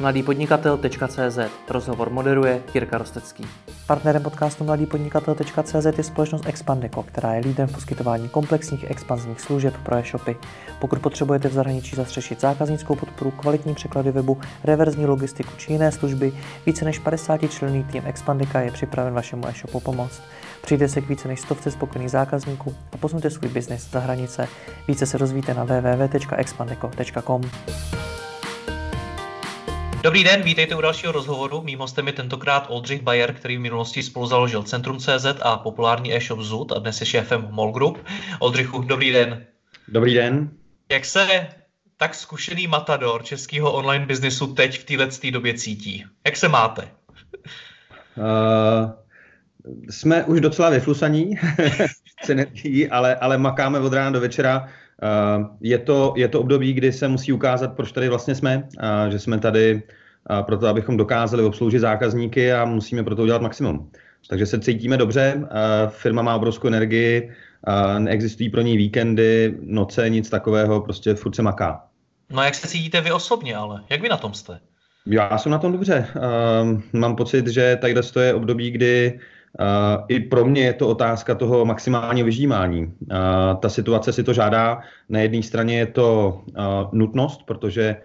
mladýpodnikatel.cz Rozhovor moderuje Jirka Rostecký. Partnerem podcastu mladýpodnikatel.cz je společnost Expandeco, která je lídrem v poskytování komplexních expanzních služeb pro e-shopy. Pokud potřebujete v zahraničí zastřešit zákaznickou podporu, kvalitní překlady webu, reverzní logistiku či jiné služby, více než 50 členný tým Expandika je připraven vašemu e-shopu pomoct. Přijde se k více než stovce spokojených zákazníků a posuňte svůj biznis za hranice. Více se rozvíte na www.expandeco.com. Dobrý den, vítejte u dalšího rozhovoru. Mým hostem je tentokrát Oldřich Bayer, který v minulosti spolu založil Centrum.cz a populární e-shop Zud a dnes je šéfem Mall Group. Oldřichu, dobrý den. Dobrý den. Jak se tak zkušený matador českého online biznesu teď v této době cítí? Jak se máte? Uh, jsme už docela vyflusaní s energií, ale, ale makáme od rána do večera. Uh, je, to, je to období, kdy se musí ukázat, proč tady vlastně jsme, že jsme tady proto, abychom dokázali obsloužit zákazníky a musíme pro to udělat maximum. Takže se cítíme dobře, uh, firma má obrovskou energii, uh, neexistují pro ní víkendy, noce, nic takového, prostě furt se maká. No jak se cítíte vy osobně ale? Jak vy na tom jste? Já jsem na tom dobře. Mám pocit, že tadyhle je období, kdy Uh, I pro mě je to otázka toho maximálního vyžímání. Uh, ta situace si to žádá. Na jedné straně je to uh, nutnost, protože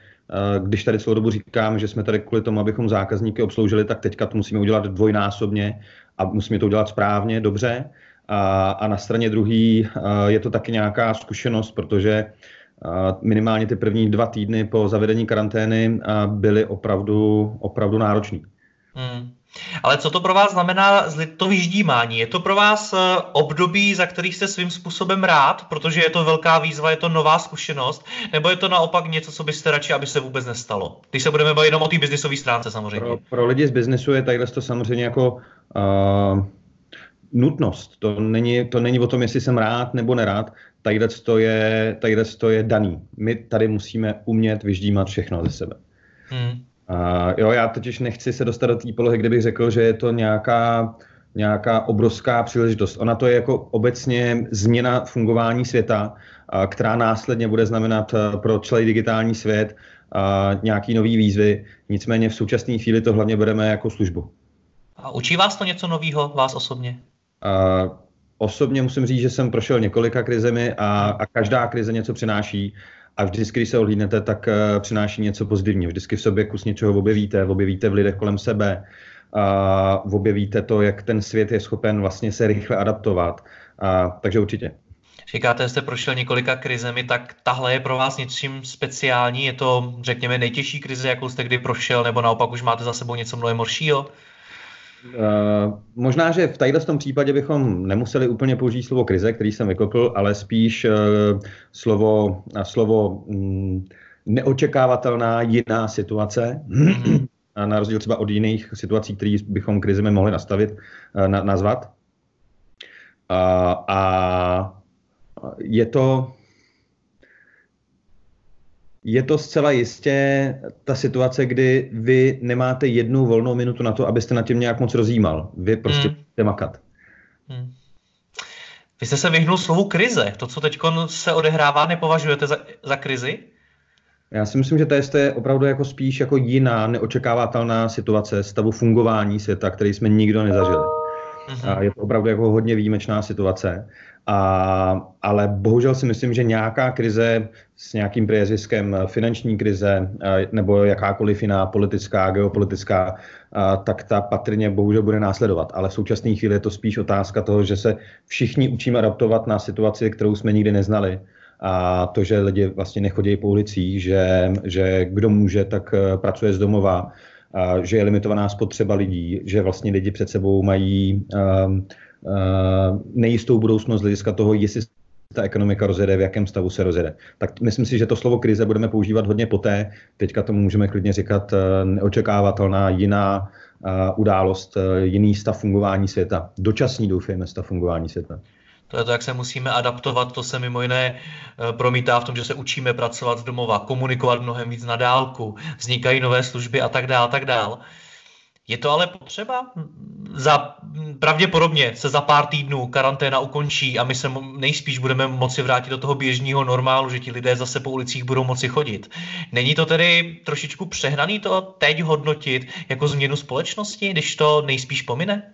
když tady celou dobu říkám, že jsme tady kvůli tomu, abychom zákazníky obsloužili, tak teďka to musíme udělat dvojnásobně a musíme to udělat správně, dobře. A, a na straně druhé uh, je to taky nějaká zkušenost, protože minimálně ty první dva týdny po zavedení karantény byly opravdu, opravdu náročné. Hmm. Ale co to pro vás znamená to vyždímání? Je to pro vás eh, období, za který jste svým způsobem rád, protože je to velká výzva, je to nová zkušenost, nebo je to naopak něco, co byste radši, aby se vůbec nestalo? Když se budeme bavit jenom o té biznisové stránce samozřejmě. Pro, pro lidi z biznesu je tadyhle to samozřejmě jako uh, nutnost. To není, to není o tom, jestli jsem rád nebo nerád. Tadyhle to je, tadyhle to je daný. My tady musíme umět vyždímat všechno ze sebe. Hmm. Uh, jo, já totiž nechci se dostat do té polohy, kde bych řekl, že je to nějaká, nějaká obrovská příležitost. Ona to je jako obecně změna fungování světa, uh, která následně bude znamenat uh, pro celý digitální svět uh, nějaký nový výzvy. Nicméně v současné chvíli to hlavně bereme jako službu. A učí vás to něco nového, vás osobně? Uh, osobně musím říct, že jsem prošel několika krizemi a, a každá krize něco přináší a vždycky, když se ohlídnete, tak uh, přináší něco pozitivního. Vždycky v sobě kus něčeho objevíte, objevíte v lidech kolem sebe, uh, objevíte to, jak ten svět je schopen vlastně se rychle adaptovat. Uh, takže určitě. Říkáte, že jste prošel několika krizemi, tak tahle je pro vás něčím speciální? Je to, řekněme, nejtěžší krize, jakou jste kdy prošel, nebo naopak už máte za sebou něco mnohem horšího? Uh, možná, že v tadyhle tom případě bychom nemuseli úplně použít slovo krize, který jsem vykopl, ale spíš uh, slovo, uh, slovo um, neočekávatelná jiná situace. Mm-hmm. A na rozdíl třeba od jiných situací, které bychom krizemi mohli nastavit, na, nazvat. Uh, a je to, je to zcela jistě ta situace, kdy vy nemáte jednu volnou minutu na to, abyste nad tím nějak moc rozjímal. Vy prostě hmm. můžete makat. Hmm. Vy jste se vyhnul slovu krize. To, co teď se odehrává, nepovažujete za, za krizi? Já si myslím, že to je, to je opravdu jako spíš jako jiná, neočekávatelná situace stavu fungování světa, který jsme nikdo nezažili. A je to opravdu jako hodně výjimečná situace. A, ale bohužel si myslím, že nějaká krize s nějakým prieziskem finanční krize nebo jakákoliv jiná politická, geopolitická, tak ta patrně bohužel bude následovat. Ale v současné chvíli je to spíš otázka toho, že se všichni učíme adaptovat na situaci, kterou jsme nikdy neznali. A to, že lidi vlastně nechodí po ulicích, že, že kdo může, tak pracuje z domova, že je limitovaná spotřeba lidí, že vlastně lidi před sebou mají um, uh, nejistou budoucnost z hlediska toho, jestli ta ekonomika rozjede, v jakém stavu se rozjede. Tak myslím si, že to slovo krize budeme používat hodně poté. Teďka tomu můžeme klidně říkat uh, neočekávatelná jiná uh, událost, uh, jiný stav fungování světa. Dočasný, doufejme, stav fungování světa. To je to, jak se musíme adaptovat, to se mimo jiné eh, promítá v tom, že se učíme pracovat z domova, komunikovat mnohem víc na dálku, vznikají nové služby a tak dále, tak dále. Je to ale potřeba? Za, pravděpodobně se za pár týdnů karanténa ukončí a my se nejspíš budeme moci vrátit do toho běžného normálu, že ti lidé zase po ulicích budou moci chodit. Není to tedy trošičku přehnaný to teď hodnotit jako změnu společnosti, když to nejspíš pomine?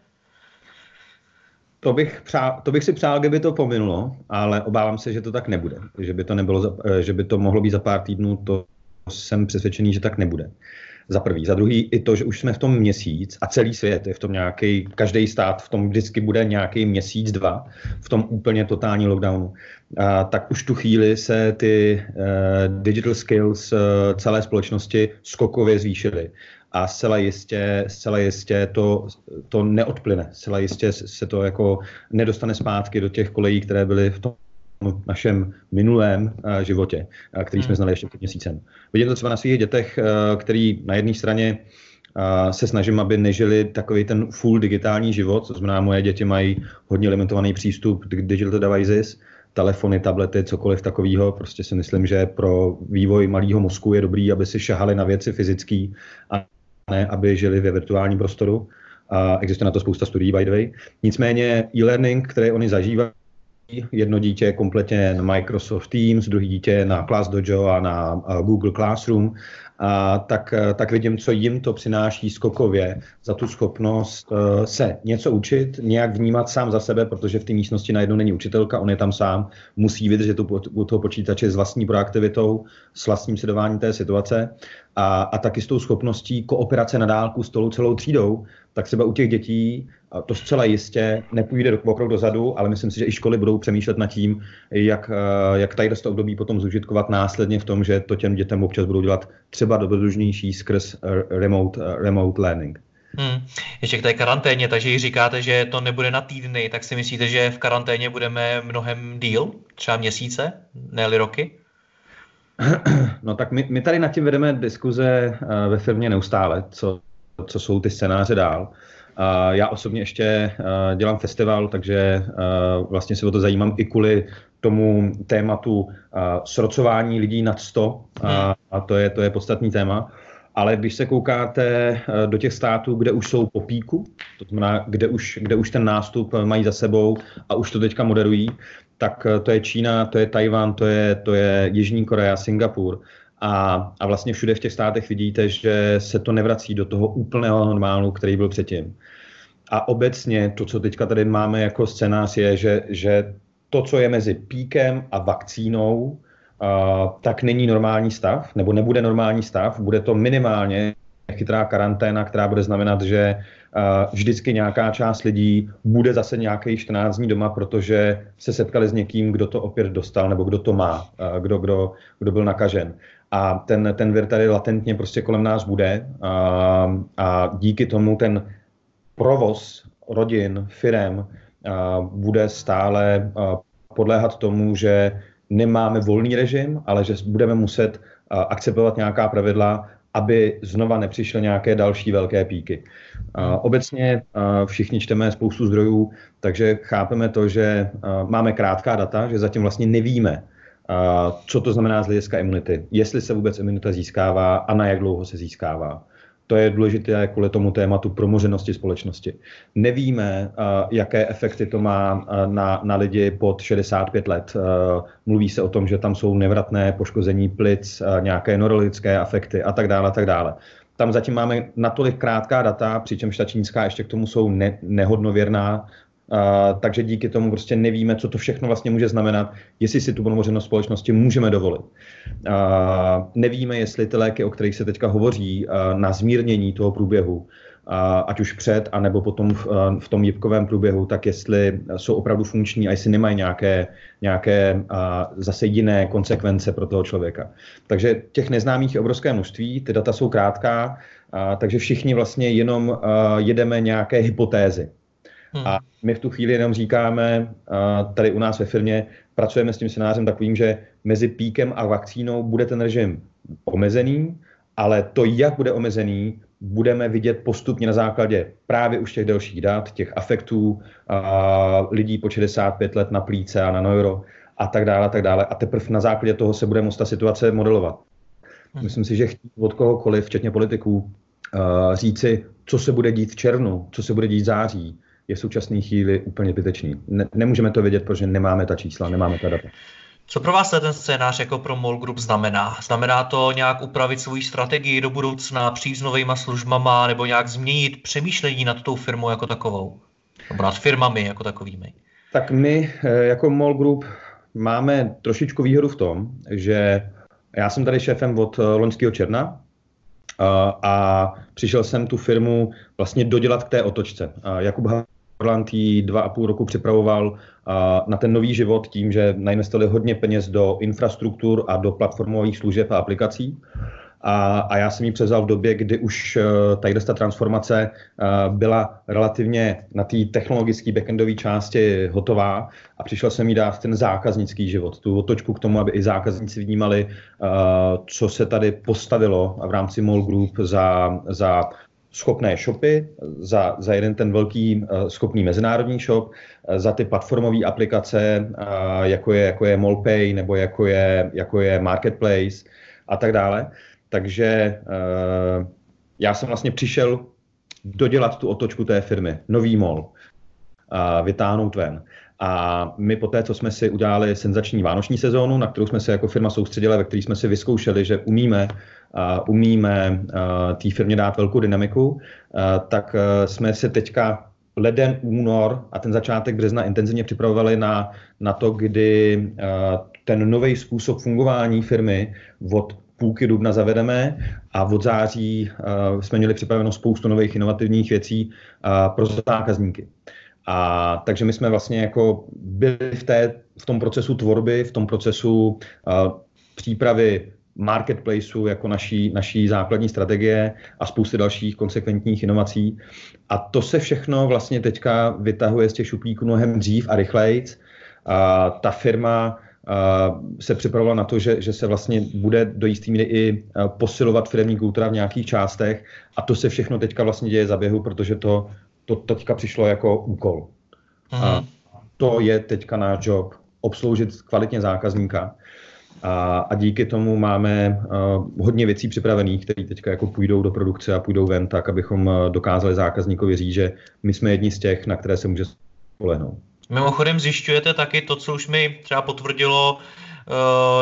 To bych, přál, to bych si přál, kdyby to pominulo, ale obávám se, že to tak nebude. Že by to, nebylo za, že by to mohlo být za pár týdnů, to jsem přesvědčený, že tak nebude. Za prvý. Za druhý i to, že už jsme v tom měsíc a celý svět je v tom nějaký, každý stát v tom vždycky bude nějaký měsíc, dva v tom úplně totální lockdownu. A, tak už tu chvíli se ty uh, digital skills uh, celé společnosti skokově zvýšily a zcela jistě, zcela jistě to, to neodplyne. Zcela jistě se to jako nedostane zpátky do těch kolejí, které byly v tom našem minulém uh, životě, uh, který jsme hmm. znali ještě před měsícem. Vidím to třeba na svých dětech, uh, který na jedné straně se snažím, aby nežili takový ten full digitální život, to znamená, moje děti mají hodně limitovaný přístup k digital devices, telefony, tablety, cokoliv takového. Prostě si myslím, že pro vývoj malého mozku je dobrý, aby si šahali na věci fyzické a ne, aby žili ve virtuálním prostoru. A existuje na to spousta studií, by the way. Nicméně e-learning, které oni zažívají, jedno dítě kompletně na Microsoft Teams, druhý dítě na ClassDojo a na Google Classroom, a tak, tak vidím, co jim to přináší skokově za tu schopnost uh, se něco učit, nějak vnímat sám za sebe, protože v té místnosti najednou není učitelka, on je tam sám, musí vydržet tu, u toho počítače s vlastní proaktivitou, s vlastním sledováním té situace. A, a taky s tou schopností kooperace na dálku s tou celou třídou, tak třeba u těch dětí to zcela jistě nepůjde o krok dozadu, ale myslím si, že i školy budou přemýšlet nad tím, jak, eh, jak tady to období potom zužitkovat následně v tom, že to těm dětem občas budou dělat třeba dobrodružnější skrz eh, remote, eh, remote learning. Hmm. Ještě k té karanténě, takže když říkáte, že to nebude na týdny, tak si myslíte, že v karanténě budeme mnohem díl, třeba měsíce, ne roky? No tak my, my tady nad tím vedeme diskuze ve firmě neustále, co, co jsou ty scénáře dál. Já osobně ještě dělám festival, takže vlastně se o to zajímám i kvůli tomu tématu srocování lidí nad 100 a, a to, je, to je podstatný téma. Ale když se koukáte do těch států, kde už jsou po píku, to znamená, kde už, kde už ten nástup mají za sebou a už to teďka moderují, tak to je Čína, to je Tajvan, to je, to je Jižní Korea, Singapur. A, a vlastně všude v těch státech vidíte, že se to nevrací do toho úplného normálu, který byl předtím. A obecně to, co teďka tady máme jako scénář, je, že, že to, co je mezi píkem a vakcínou, uh, tak není normální stav, nebo nebude normální stav, bude to minimálně chytrá karanténa, která bude znamenat, že uh, vždycky nějaká část lidí bude zase nějaký 14 dní doma, protože se setkali s někým, kdo to opět dostal, nebo kdo to má, uh, kdo, kdo, kdo byl nakažen. A ten, ten vir tady latentně prostě kolem nás bude a, a díky tomu ten provoz rodin, firem bude stále podléhat tomu, že nemáme volný režim, ale že budeme muset akceptovat nějaká pravidla, aby znova nepřišly nějaké další velké píky. Obecně všichni čteme spoustu zdrojů, takže chápeme to, že máme krátká data, že zatím vlastně nevíme, co to znamená z hlediska imunity, jestli se vůbec imunita získává a na jak dlouho se získává. To je důležité kvůli tomu tématu promořenosti společnosti. Nevíme, jaké efekty to má na, na lidi pod 65 let. Mluví se o tom, že tam jsou nevratné poškození plic, nějaké neurologické afekty a tak dále, a tak dále. Tam zatím máme natolik krátká data, přičemž ta čínská ještě k tomu jsou ne, nehodnověrná, Takže díky tomu prostě nevíme, co to všechno vlastně může znamenat, jestli si tu pomořenost společnosti můžeme dovolit. Nevíme, jestli ty léky, o kterých se teďka hovoří, na zmírnění toho průběhu, ať už před, anebo potom v, v tom jibkovém průběhu, tak jestli jsou opravdu funkční a jestli nemají nějaké, nějaké zase jiné konsekvence pro toho člověka. Takže těch neznámých je obrovské množství, ty data jsou krátká, takže všichni vlastně jenom jedeme nějaké hypotézy. Hmm. A my v tu chvíli jenom říkáme, tady u nás ve firmě pracujeme s tím scénářem takovým, že mezi píkem a vakcínou bude ten režim omezený, ale to, jak bude omezený, budeme vidět postupně na základě právě už těch delších dat, těch afektů a lidí po 65 let na plíce a na neuro a tak dále, a tak dále. A teprve na základě toho se bude moct ta situace modelovat. Hmm. Myslím si, že chtít od kohokoliv, včetně politiků, říci, co se bude dít v červnu, co se bude dít v září, je v současné chvíli úplně zbytečný. Ne, nemůžeme to vědět, protože nemáme ta čísla, nemáme ta data. Co pro vás ten scénář jako pro MOL Group znamená? Znamená to nějak upravit svou strategii do budoucna, přijít s novýma službama nebo nějak změnit přemýšlení nad tou firmou jako takovou? Nebo nad firmami jako takovými? Tak my eh, jako MOL Group máme trošičku výhodu v tom, že já jsem tady šéfem od eh, loňského června eh, a přišel jsem tu firmu vlastně dodělat k té otočce. Jakub Orland ji dva a půl roku připravoval na ten nový život tím, že nainvestovali hodně peněz do infrastruktur a do platformových služeb a aplikací. A, a já jsem ji převzal v době, kdy už uh, tady ta transformace uh, byla relativně na té technologické backendové části hotová a přišel jsem jí dát ten zákaznický život, tu otočku k tomu, aby i zákazníci vnímali, uh, co se tady postavilo v rámci MOL Group za, za schopné shopy, za, za jeden ten velký uh, schopný mezinárodní shop, uh, za ty platformové aplikace, uh, jako je, jako je MallPay nebo jako je, jako je Marketplace a tak dále. Takže já jsem vlastně přišel dodělat tu otočku té firmy, nový mall, vytáhnout ven. A my po té, co jsme si udělali senzační vánoční sezónu, na kterou jsme se jako firma soustředili, ve které jsme si vyzkoušeli, že umíme, uh, umíme uh, té firmě dát velkou dynamiku, uh, tak uh, jsme se teďka leden, únor a ten začátek března intenzivně připravovali na, na to, kdy uh, ten nový způsob fungování firmy od půlky dubna zavedeme a od září uh, jsme měli připraveno spoustu nových inovativních věcí uh, pro zákazníky. A takže my jsme vlastně jako byli v, té, v tom procesu tvorby, v tom procesu uh, přípravy marketplaceu jako naší, naší základní strategie a spousty dalších konsekventních inovací. A to se všechno vlastně teďka vytahuje z těch šuplíků mnohem dřív a rychleji. A ta firma se připravovala na to, že, že se vlastně bude do jistý míry i posilovat firmní kultura v nějakých částech a to se všechno teďka vlastně děje za běhu, protože to, to teďka přišlo jako úkol. Aha. A mhm. to je teďka náš job, obsloužit kvalitně zákazníka a, a díky tomu máme uh, hodně věcí připravených, které teďka jako půjdou do produkce a půjdou ven, tak abychom dokázali zákazníkovi říct, že my jsme jedni z těch, na které se může spolehnout. Mimochodem zjišťujete taky to, co už mi třeba potvrdilo uh,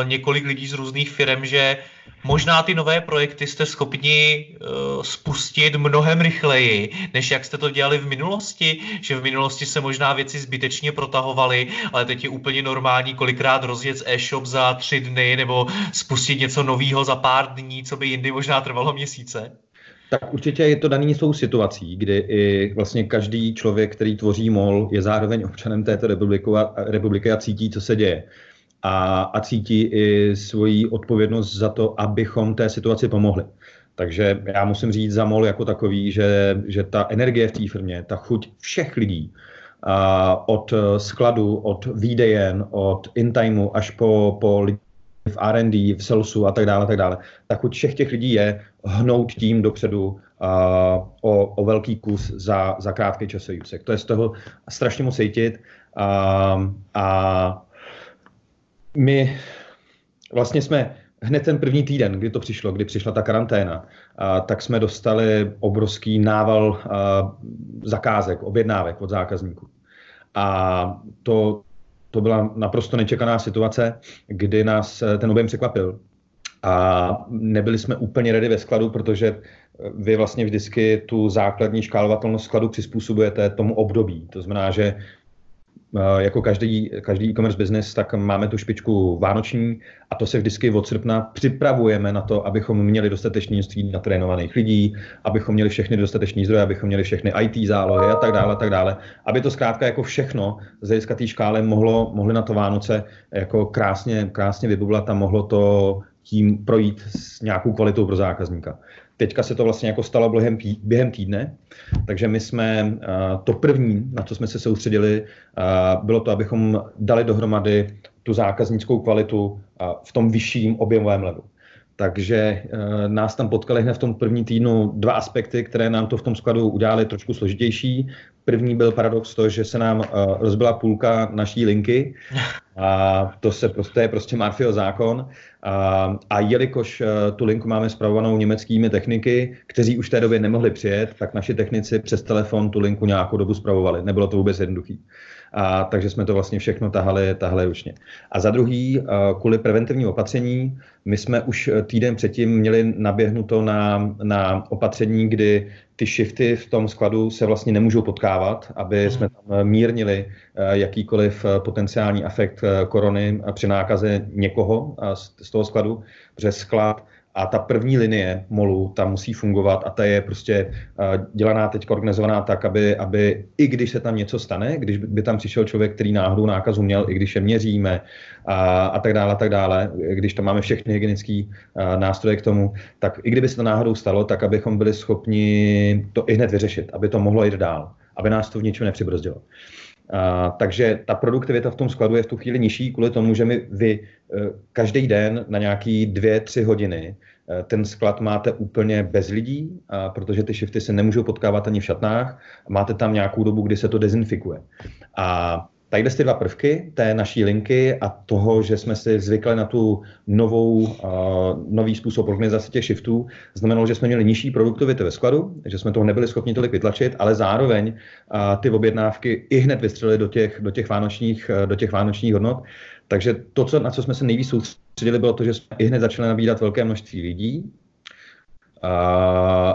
několik lidí z různých firm, že možná ty nové projekty jste schopni uh, spustit mnohem rychleji, než jak jste to dělali v minulosti, že v minulosti se možná věci zbytečně protahovaly, ale teď je úplně normální kolikrát rozjet e-shop za tři dny nebo spustit něco nového za pár dní, co by jindy možná trvalo měsíce. Tak určitě je to daný svou situací, kdy i vlastně každý člověk, který tvoří MOL, je zároveň občanem této republiky a cítí, co se děje. A, a cítí i svoji odpovědnost za to, abychom té situaci pomohli. Takže já musím říct za MOL jako takový, že, že ta energie v té firmě, ta chuť všech lidí, a od skladu, od výdejen, od intimeu až po, po lidi v R&D, v salesu a tak dále, tak dále, tak chuť všech těch lidí je hnout tím dopředu uh, o, o velký kus za, za krátký časový úsek. To je z toho strašně moc cítit uh, a my vlastně jsme hned ten první týden, kdy to přišlo, kdy přišla ta karanténa, a, tak jsme dostali obrovský nával a, zakázek, objednávek od zákazníků. A to, to byla naprosto nečekaná situace, kdy nás eh, ten objem překvapil. A nebyli jsme úplně ready ve skladu, protože eh, vy vlastně vždycky tu základní škálovatelnost skladu přizpůsobujete tomu období. To znamená, že jako každý, každý e-commerce business, tak máme tu špičku vánoční a to se vždycky od srpna připravujeme na to, abychom měli dostatečné množství natrénovaných lidí, abychom měli všechny dostatečné zdroje, abychom měli všechny IT zálohy a tak dále, a tak dále, aby to zkrátka jako všechno z hlediska té škály mohlo, mohli na to Vánoce jako krásně, krásně vybublat a mohlo to tím projít s nějakou kvalitou pro zákazníka. Teďka se to vlastně jako stalo během, týdne, takže my jsme uh, to první, na co jsme se soustředili, uh, bylo to, abychom dali dohromady tu zákaznickou kvalitu uh, v tom vyšším objemovém levu. Takže uh, nás tam potkali hned v tom první týdnu dva aspekty, které nám to v tom skladu udělali trošku složitější. První byl paradox to, že se nám uh, rozbila půlka naší linky a to se prostě je prostě Marfio zákon. A, a jelikož uh, tu linku máme zpravovanou německými techniky, kteří už v té době nemohli přijet, tak naši technici přes telefon tu linku nějakou dobu zpravovali. Nebylo to vůbec jednoduché a, takže jsme to vlastně všechno tahali, tahali ručně. A za druhý, kvůli preventivní opatření, my jsme už týden předtím měli naběhnuto na, na opatření, kdy ty shifty v tom skladu se vlastně nemůžou potkávat, aby mm. jsme tam mírnili jakýkoliv potenciální efekt korony při nákaze někoho z toho skladu, protože sklad a ta první linie molu, ta musí fungovat a ta je prostě uh, dělaná teď organizovaná tak, aby, aby i když se tam něco stane, když by tam přišel člověk, který náhodou nákazu měl, i když je měříme a, a tak dále, a tak dále, když tam máme všechny hygienické uh, nástroje k tomu, tak i kdyby se to náhodou stalo, tak abychom byli schopni to i hned vyřešit, aby to mohlo jít dál, aby nás to v ničem nepřibrzdilo. A, takže ta produktivita v tom skladu je v tu chvíli nižší kvůli tomu, že my vy e, každý den na nějaký dvě, tři hodiny e, ten sklad máte úplně bez lidí, a protože ty shifty se nemůžou potkávat ani v šatnách. Máte tam nějakou dobu, kdy se to dezinfikuje. A Tadyhle ty dva prvky té naší linky a toho, že jsme si zvykli na tu novou, uh, nový způsob organizace těch shiftů, znamenalo, že jsme měli nižší produktivitu ve skladu, že jsme toho nebyli schopni tolik vytlačit, ale zároveň uh, ty objednávky i hned vystřelily do těch, do těch, vánočních, uh, do těch vánočních hodnot. Takže to, co, na co jsme se nejvíc soustředili, bylo to, že jsme i hned začali nabírat velké množství lidí,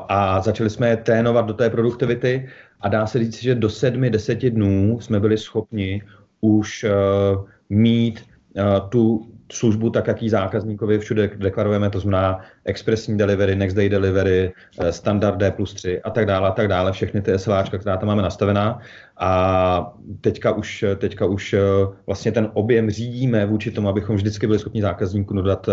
a začali jsme je trénovat do té produktivity a dá se říct, že do sedmi, deseti dnů jsme byli schopni už uh, mít uh, tu službu tak, jak ji zákazníkovi všude deklarujeme, to znamená expresní delivery, next day delivery, eh, standard D plus 3 a tak dále, a tak dále, všechny ty SLAčka, která tam máme nastavená a teďka už, teďka už vlastně ten objem řídíme vůči tomu, abychom vždycky byli schopni zákazníku dodat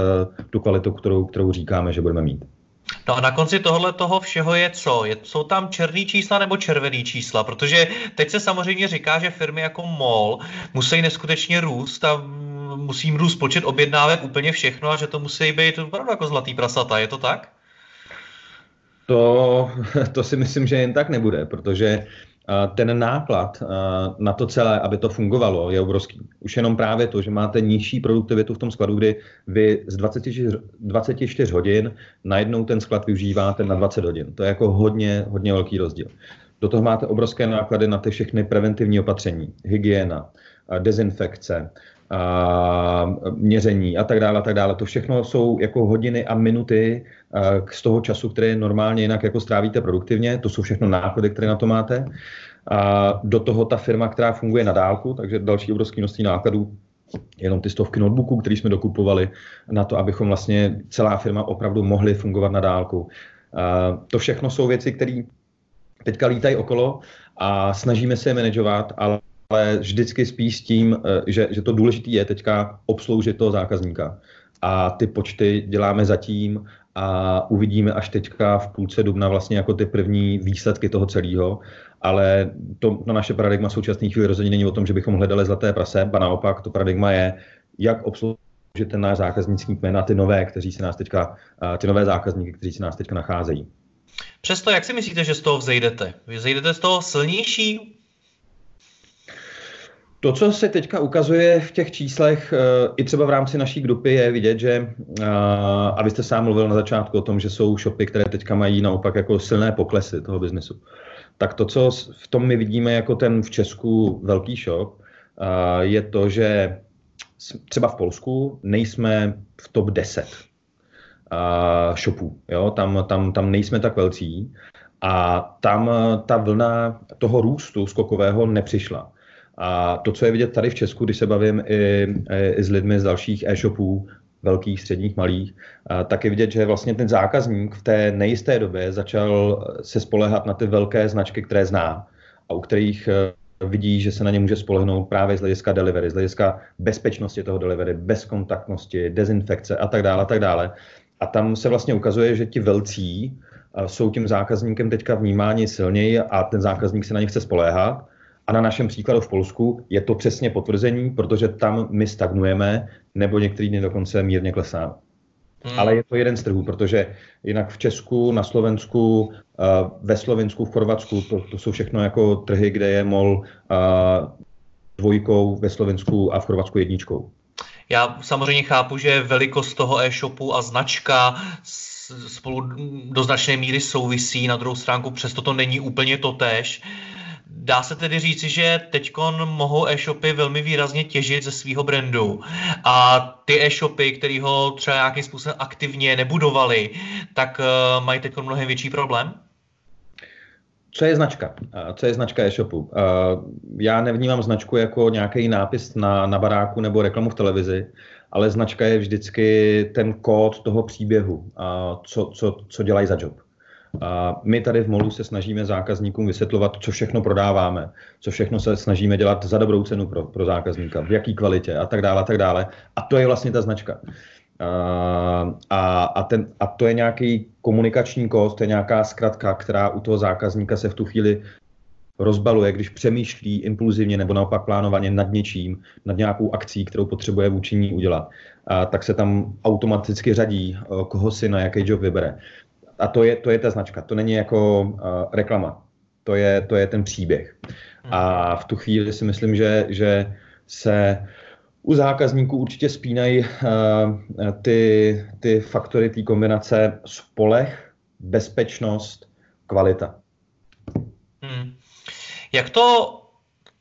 tu kvalitu, kterou, kterou říkáme, že budeme mít. No a na konci tohle toho všeho je co? Je, jsou tam černý čísla nebo červený čísla? Protože teď se samozřejmě říká, že firmy jako MOL musí neskutečně růst a musí růst počet objednávek úplně všechno a že to musí být opravdu jako zlatý prasata. Je to tak? To, to si myslím, že jen tak nebude, protože ten náklad na to celé, aby to fungovalo, je obrovský. Už jenom právě to, že máte nižší produktivitu v tom skladu, kdy vy z 24, 24 hodin najednou ten sklad využíváte na 20 hodin. To je jako hodně, hodně velký rozdíl. Do toho máte obrovské náklady na ty všechny preventivní opatření, hygiena, dezinfekce, a měření a tak dále, a tak dále. To všechno jsou jako hodiny a minuty z toho času, který normálně jinak jako strávíte produktivně. To jsou všechno náklady, které na to máte. A do toho ta firma, která funguje na dálku, takže další obrovské množství nákladů, jenom ty stovky notebooků, které jsme dokupovali na to, abychom vlastně celá firma opravdu mohli fungovat na dálku. A to všechno jsou věci, které teďka lítají okolo a snažíme se je manažovat, ale ale vždycky spíš s tím, eh, že, že to důležité je teďka obsloužit toho zákazníka. A ty počty děláme zatím a uvidíme až teďka v půlce dubna vlastně jako ty první výsledky toho celého. Ale to na naše paradigma současné chvíli rozhodně není o tom, že bychom hledali zlaté prase, ba naopak to paradigma je, jak obsloužit ten náš zákaznický kmen a ty nové, kteří se nás teďka, ty nové zákazníky, kteří se nás teďka nacházejí. Přesto, jak si myslíte, že z toho vzejdete? Vy vzejdete z toho silnější, to, co se teďka ukazuje v těch číslech, eh, i třeba v rámci naší grupy, je vidět, že, eh, a vy jste sám mluvil na začátku o tom, že jsou shopy, které teďka mají naopak jako silné poklesy toho biznesu. Tak to, co v tom my vidíme jako ten v Česku velký shop, eh, je to, že třeba v Polsku nejsme v top 10 shopů. Jo? Tam, tam, tam nejsme tak velcí a tam ta vlna toho růstu skokového nepřišla. A to, co je vidět tady v Česku, když se bavím i, i s lidmi z dalších e-shopů, velkých, středních, malých, tak je vidět, že vlastně ten zákazník v té nejisté době začal se spolehat na ty velké značky, které zná a u kterých e, vidí, že se na ně může spolehnout právě z hlediska delivery, z hlediska bezpečnosti toho delivery, bezkontaktnosti, dezinfekce a tak dále, a tak dále. A tam se vlastně ukazuje, že ti velcí e, jsou tím zákazníkem teďka vnímáni silněji a ten zákazník se na ně chce spoléhat a na našem příkladu v Polsku je to přesně potvrzení, protože tam my stagnujeme, nebo některý dny dokonce mírně klesáme. Hmm. Ale je to jeden z trhů, protože jinak v Česku, na Slovensku, ve Slovensku, v Chorvatsku, to, to jsou všechno jako trhy, kde je MOL dvojkou, ve Slovensku a v Chorvatsku jedničkou. Já samozřejmě chápu, že velikost toho e-shopu a značka spolu do značné míry souvisí, na druhou stránku přesto to není úplně totéž. Dá se tedy říci, že teď mohou e-shopy velmi výrazně těžit ze svého brandu a ty e-shopy, které ho třeba nějakým způsobem aktivně nebudovali, tak uh, mají teď mnohem větší problém? Co je značka? Co je značka e-shopu? Já nevnímám značku jako nějaký nápis na, na baráku nebo reklamu v televizi, ale značka je vždycky ten kód toho příběhu, co, co, co dělají za job. A my tady v Molu se snažíme zákazníkům vysvětlovat, co všechno prodáváme, co všechno se snažíme dělat za dobrou cenu pro, pro zákazníka, v jaký kvalitě a tak dále, a tak dále. A to je vlastně ta značka. A, a, ten, a to je nějaký komunikační kód, to je nějaká zkratka, která u toho zákazníka se v tu chvíli rozbaluje, když přemýšlí impulzivně nebo naopak plánovaně nad něčím, nad nějakou akcí, kterou potřebuje vůči ní udělat, a tak se tam automaticky řadí, koho si na jaký job vybere. A to je, to je ta značka, to není jako uh, reklama, to je, to je ten příběh. A v tu chvíli si myslím, že, že se u zákazníků určitě spínají uh, ty, ty faktory té kombinace spolech, bezpečnost, kvalita. Hmm. Jak to,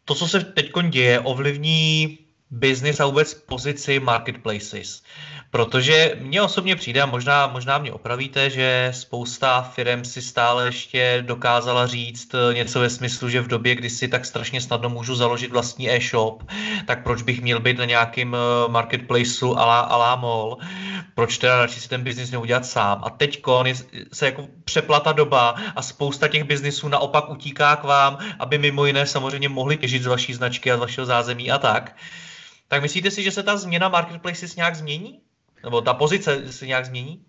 to, co se teď děje, ovlivní business a vůbec pozici marketplaces? Protože mně osobně přijde, a možná, možná mě opravíte, že spousta firm si stále ještě dokázala říct něco ve smyslu, že v době, kdy si tak strašně snadno můžu založit vlastní e-shop, tak proč bych měl být na nějakým eh, marketplaceu ala, ala mall, proč teda radši si ten biznis neudělat sám. A teď se jako přeplata doba a spousta těch biznisů naopak utíká k vám, aby mimo jiné samozřejmě mohli těžit z vaší značky a z vašeho zázemí a tak. Tak myslíte si, že se ta změna marketplaces nějak změní? Nebo ta pozice se nějak změní?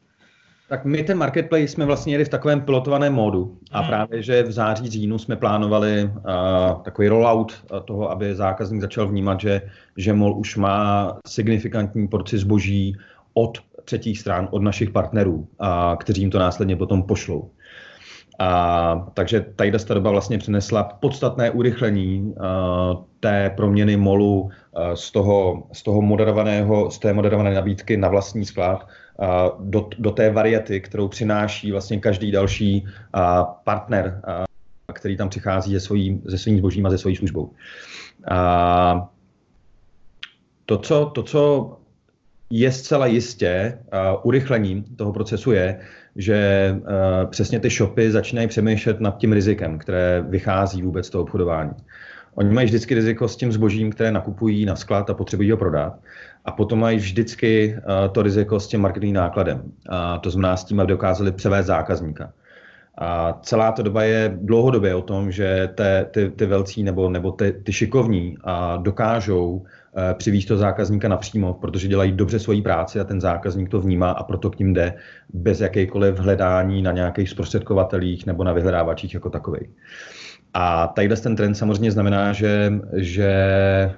Tak my ten marketplace jsme vlastně jeli v takovém pilotovaném módu a hmm. právě, že v září, říjnu jsme plánovali uh, takový rollout toho, aby zákazník začal vnímat, že, že MOL už má signifikantní porci zboží od třetích stran, od našich partnerů, a kteří jim to následně potom pošlou. A, takže tady ta doba vlastně přinesla podstatné urychlení uh, té proměny molu z, toho, z toho moderovaného, z té moderované nabídky na vlastní sklad uh, do, do té variety, kterou přináší vlastně každý další uh, partner, který tam přichází se, svojí, se svým zbožím a se svojí službou. Uh, to, co, to, co je zcela jistě urychlením toho procesu je, že přesně ty shopy začínají přemýšlet nad tím rizikem, které vychází vůbec z toho obchodování. Oni mají vždycky riziko s tím zbožím, které nakupují na sklad a potřebují ho prodat. A potom mají vždycky uh, to riziko s tím marketing nákladem. A to znamená s tím, aby dokázali převést zákazníka. A celá ta doba je dlouhodobě o tom, že te, ty, ty velcí nebo, nebo ty, ty šikovní a dokážou Eh, přivízt toho zákazníka napřímo, protože dělají dobře svoji práci a ten zákazník to vnímá a proto k ním jde bez jakékoliv hledání na nějakých zprostředkovatelích nebo na vyhledávačích jako takových. A tadyhle ten trend samozřejmě znamená, že, že eh,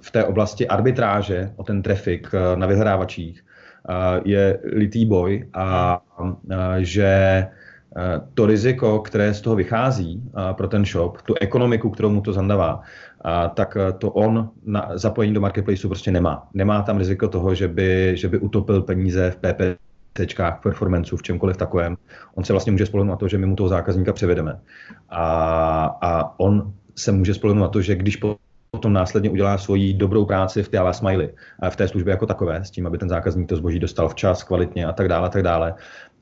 v té oblasti arbitráže o ten trafik eh, na vyhledávačích je litý boj a že to riziko, které z toho vychází pro ten shop, tu ekonomiku, kterou mu to zandavá, tak eh, to on na zapojení do marketplaceu prostě nemá. Nemá tam riziko toho, že by, že by utopil peníze v PP tečkách, performanceu, v čemkoliv takovém. On se vlastně může spolehnout na to, že my mu toho zákazníka převedeme. A, a on se může spolehnout na to, že když potom následně udělá svoji dobrou práci v té ala smiley, v té službě jako takové, s tím, aby ten zákazník to zboží dostal včas, kvalitně a tak dále, a tak dále.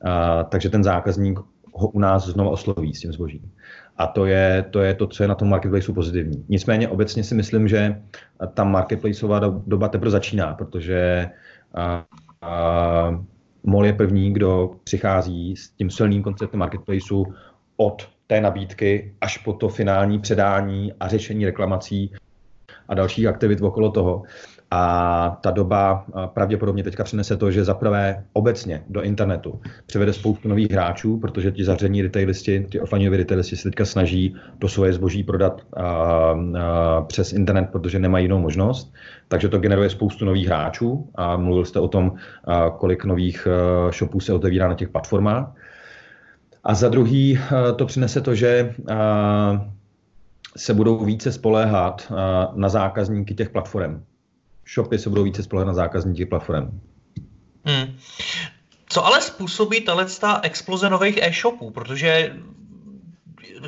A, takže ten zákazník ho u nás znovu osloví s tím zbožím. A to je, to je to, co je na tom marketplaceu pozitivní. Nicméně obecně si myslím, že ta marketplaceová doba teprve začíná, protože a, a, MOL je první, kdo přichází s tím silným konceptem marketplaceu od té nabídky až po to finální předání a řešení reklamací a dalších aktivit okolo toho. A ta doba pravděpodobně teďka přinese to, že zaprvé obecně do internetu přivede spoustu nových hráčů, protože ti zavření retailisti, ti offlineoví retailisti se teďka snaží to svoje zboží prodat a, a, přes internet, protože nemají jinou možnost. Takže to generuje spoustu nových hráčů a mluvil jste o tom, a, kolik nových a, shopů se otevírá na těch platformách. A za druhý to přinese to, že a, se budou více spoléhat na zákazníky těch platform shopy se budou více spolehat na zákazníky platform. Hmm. Co ale způsobí ta exploze nových e-shopů? Protože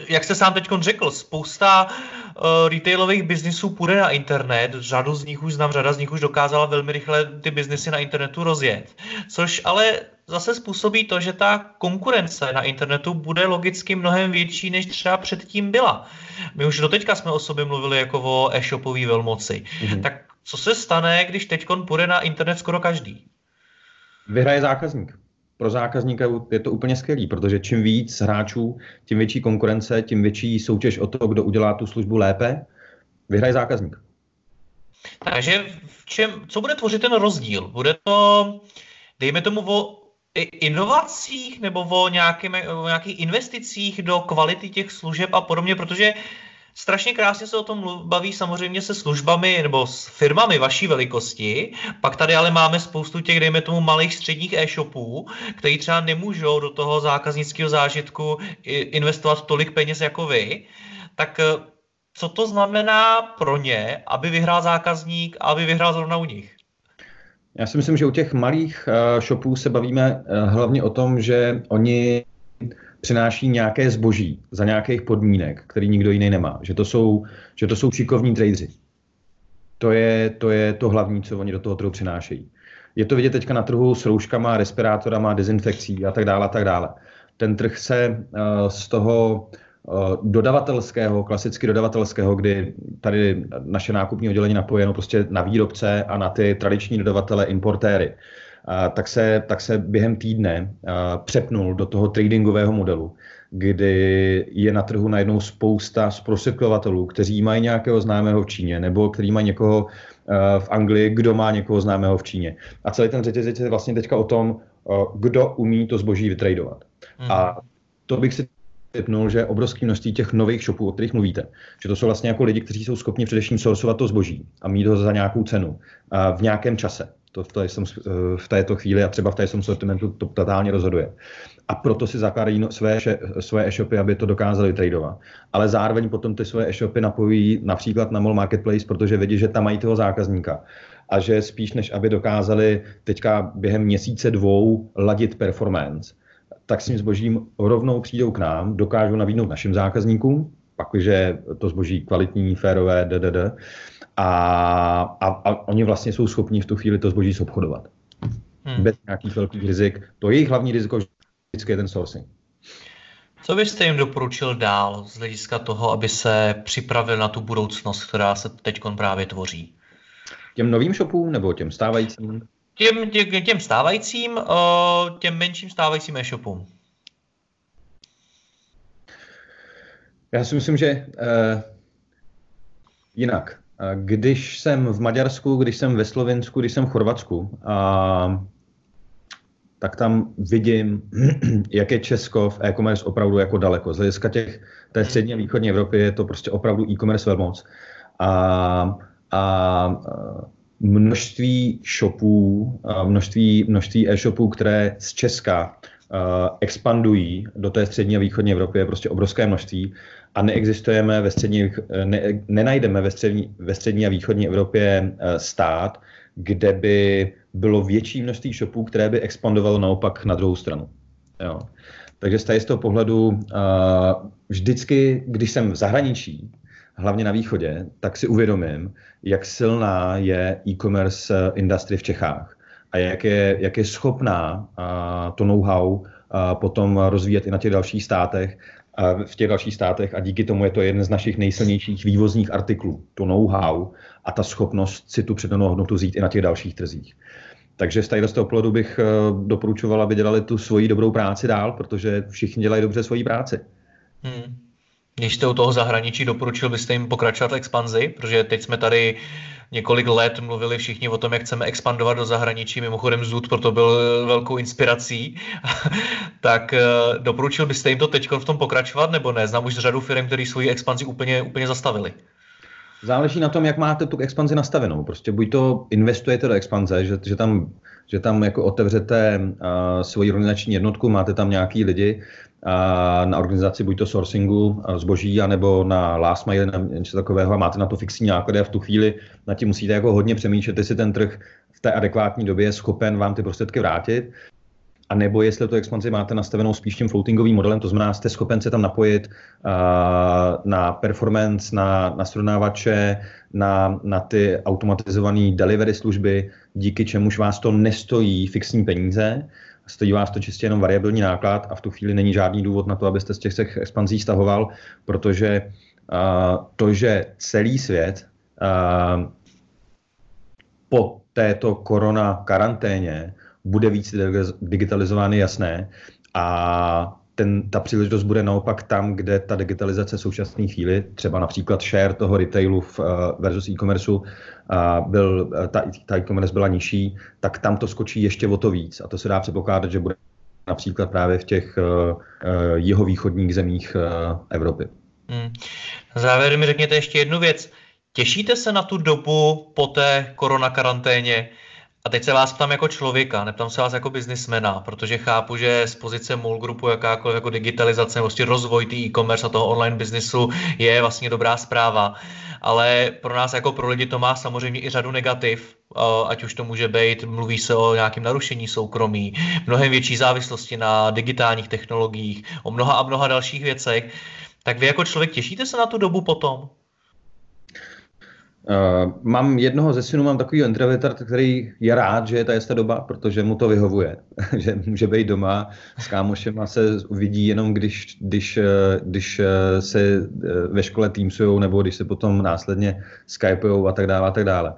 jak jste sám teď řekl, spousta uh, retailových biznisů půjde na internet, řadu z nich už znám, řada z nich už dokázala velmi rychle ty biznisy na internetu rozjet. Což ale zase způsobí to, že ta konkurence na internetu bude logicky mnohem větší, než třeba předtím byla. My už doteďka jsme o sobě mluvili jako o e-shopové velmoci. Mm-hmm. Tak co se stane, když teď půjde na internet skoro každý? Vyhraje zákazník. Pro zákazníka je to úplně skvělý, protože čím víc hráčů, tím větší konkurence, tím větší soutěž o to, kdo udělá tu službu lépe, vyhraje zákazník. Takže v čem, co bude tvořit ten rozdíl? Bude to, dejme tomu, o inovacích nebo o, nějakým, o nějakých investicích do kvality těch služeb a podobně, protože strašně krásně se o tom baví samozřejmě se službami nebo s firmami vaší velikosti. Pak tady ale máme spoustu těch, dejme tomu, malých středních e-shopů, který třeba nemůžou do toho zákaznického zážitku investovat tolik peněz jako vy. Tak eh, co to znamená pro ně, aby vyhrál zákazník a aby vyhrál zrovna u nich? Já si myslím, že u těch malých eh, shopů se bavíme eh, hlavně o tom, že oni přináší nějaké zboží za nějakých podmínek, který nikdo jiný nemá. Že to jsou, že to jsou šikovní tradeři. To je, to je to hlavní, co oni do toho trhu přinášejí. Je to vidět teďka na trhu s rouškama, respirátorama, dezinfekcí a tak dále a tak dále. Ten trh se uh, z toho uh, dodavatelského, klasicky dodavatelského, kdy tady naše nákupní oddělení napojeno prostě na výrobce a na ty tradiční dodavatele, importéry, tak se, tak se během týdne přepnul do toho tradingového modelu, kdy je na trhu najednou spousta zprostředkovatelů, kteří mají nějakého známého v Číně, nebo kteří mají někoho v Anglii, kdo má někoho známého v Číně. A celý ten řetězec je vlastně teďka o tom, kdo umí to zboží vytradovat. Mm. A to bych si typnul, že obrovské množství těch nových shopů, o kterých mluvíte, že to jsou vlastně jako lidi, kteří jsou schopni především sourcovat to zboží a mít ho za nějakou cenu a v nějakém čase. To v, té, v této chvíli a třeba v tom sortimentu to totálně rozhoduje. A proto si zakládají no, své, své e-shopy, aby to dokázali tradovat. Ale zároveň potom ty své e-shopy napojí například na Mall Marketplace, protože vidí, že tam mají toho zákazníka. A že spíš než aby dokázali teďka během měsíce dvou ladit performance, tak s tím zbožím rovnou přijdou k nám, dokážou nabídnout našim zákazníkům, pak, že to zboží kvalitní, férové, ddd, a, a, a oni vlastně jsou schopni v tu chvíli to zboží obchodovat. Hmm. Bez nějakých velkých rizik. To jejich hlavní riziko vždycky je ten sourcing. Co byste jim doporučil dál z hlediska toho, aby se připravil na tu budoucnost, která se teď právě tvoří? Těm novým shopům nebo těm stávajícím? Těm, těm, těm stávajícím, těm menším stávajícím e-shopům. Já si myslím, že uh, jinak. Když jsem v Maďarsku, když jsem ve Slovensku, když jsem v Chorvatsku, a, tak tam vidím, jak je Česko v e-commerce opravdu jako daleko. Z hlediska těch, té střední a východní Evropy je to prostě opravdu e-commerce velmoc. A, a množství shopů, množství, množství e-shopů, které z Česka expandují do té střední a východní Evropy je prostě obrovské množství a neexistujeme ve střední, ne, nenajdeme ve střední, ve střední a východní Evropě eh, stát, kde by bylo větší množství shopů, které by expandovalo naopak na druhou stranu. Jo. Takže z toho pohledu uh, vždycky, když jsem v zahraničí, hlavně na východě, tak si uvědomím, jak silná je e-commerce eh, industry v Čechách a jak je, jak je schopná to know-how potom rozvíjet i na těch dalších státech v těch dalších státech a díky tomu je to jeden z našich nejsilnějších vývozních artiklů. To know-how a ta schopnost si tu předanou hodnotu vzít i na těch dalších trzích. Takže z z toho pohledu bych eh, doporučoval, aby dělali tu svoji dobrou práci dál, protože všichni dělají dobře svoji práci. Hmm. Když jste u toho zahraničí, doporučil byste jim pokračovat v expanzi, protože teď jsme tady několik let mluvili všichni o tom, jak chceme expandovat do zahraničí. Mimochodem Zud proto byl velkou inspirací. tak eh, doporučil byste jim to teď v tom pokračovat, nebo ne? Znám už řadu firm, které svoji expanzi úplně, úplně zastavili. Záleží na tom, jak máte tu expanzi nastavenou. Prostě buď to investujete do expanze, že, že tam, že tam jako otevřete uh, svoji organizační jednotku, máte tam nějaký lidi, na organizaci buď to sourcingu zboží, anebo na last mile, na něco takového a máte na to fixní náklady a v tu chvíli na tím musíte jako hodně přemýšlet, jestli ten trh v té adekvátní době je schopen vám ty prostředky vrátit. A nebo jestli tu expanzi máte nastavenou spíš tím floatingovým modelem, to znamená, jste schopen se tam napojit uh, na performance, na, na srovnávače, na, na ty automatizované delivery služby, díky čemuž vás to nestojí fixní peníze, stojí vás to čistě jenom variabilní náklad a v tu chvíli není žádný důvod na to, abyste z těch expanzí stahoval, protože uh, to, že celý svět uh, po této korona karanténě bude víc digitalizován, jasné. A ten, ta příležitost bude naopak tam, kde ta digitalizace současné chvíli, třeba například share toho retailu v, uh, versus e-commerce, uh, byl, uh, ta, ta e-commerce byla nižší, tak tam to skočí ještě o to víc. A to se dá předpokládat, že bude například právě v těch uh, jihovýchodních zemích uh, Evropy. Hmm. Závěr mi řekněte ještě jednu věc. Těšíte se na tu dobu po té korona karanténě, a teď se vás ptám jako člověka, neptám se vás jako biznismena, protože chápu, že z pozice MOL Groupu jakákoliv jako digitalizace, vlastně rozvoj té e-commerce a toho online biznisu je vlastně dobrá zpráva. Ale pro nás jako pro lidi to má samozřejmě i řadu negativ, ať už to může být, mluví se o nějakém narušení soukromí, mnohem větší závislosti na digitálních technologiích, o mnoha a mnoha dalších věcech. Tak vy jako člověk těšíte se na tu dobu potom? Uh, mám jednoho ze synů, mám takový introverta, který je rád, že je ta jistá doba, protože mu to vyhovuje, že může být doma s kámošem a se uvidí jenom, když, když, eh, když eh, se ve škole týmsujou nebo když se potom následně skypujou a tak dále a tak dále.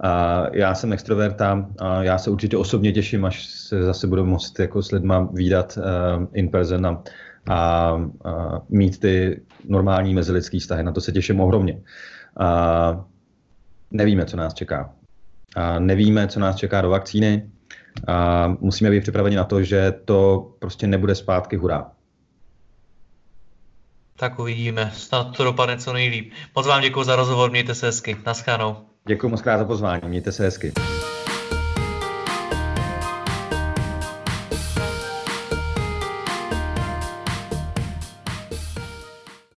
A já jsem extroverta a já se určitě osobně těším, až se zase budu moct jako s lidma výdat uh, in person a, a, a mít ty normální mezilidský vztahy. Na to se těším ohromně. A nevíme, co nás čeká. A nevíme, co nás čeká do vakcíny. A musíme být připraveni na to, že to prostě nebude zpátky hurá. Tak uvidíme. Snad to dopadne co nejlíp. Moc vám děkuji za rozhovor, mějte se hezky. Naschánou. Děkuji moc krát za pozvání, mějte se hezky.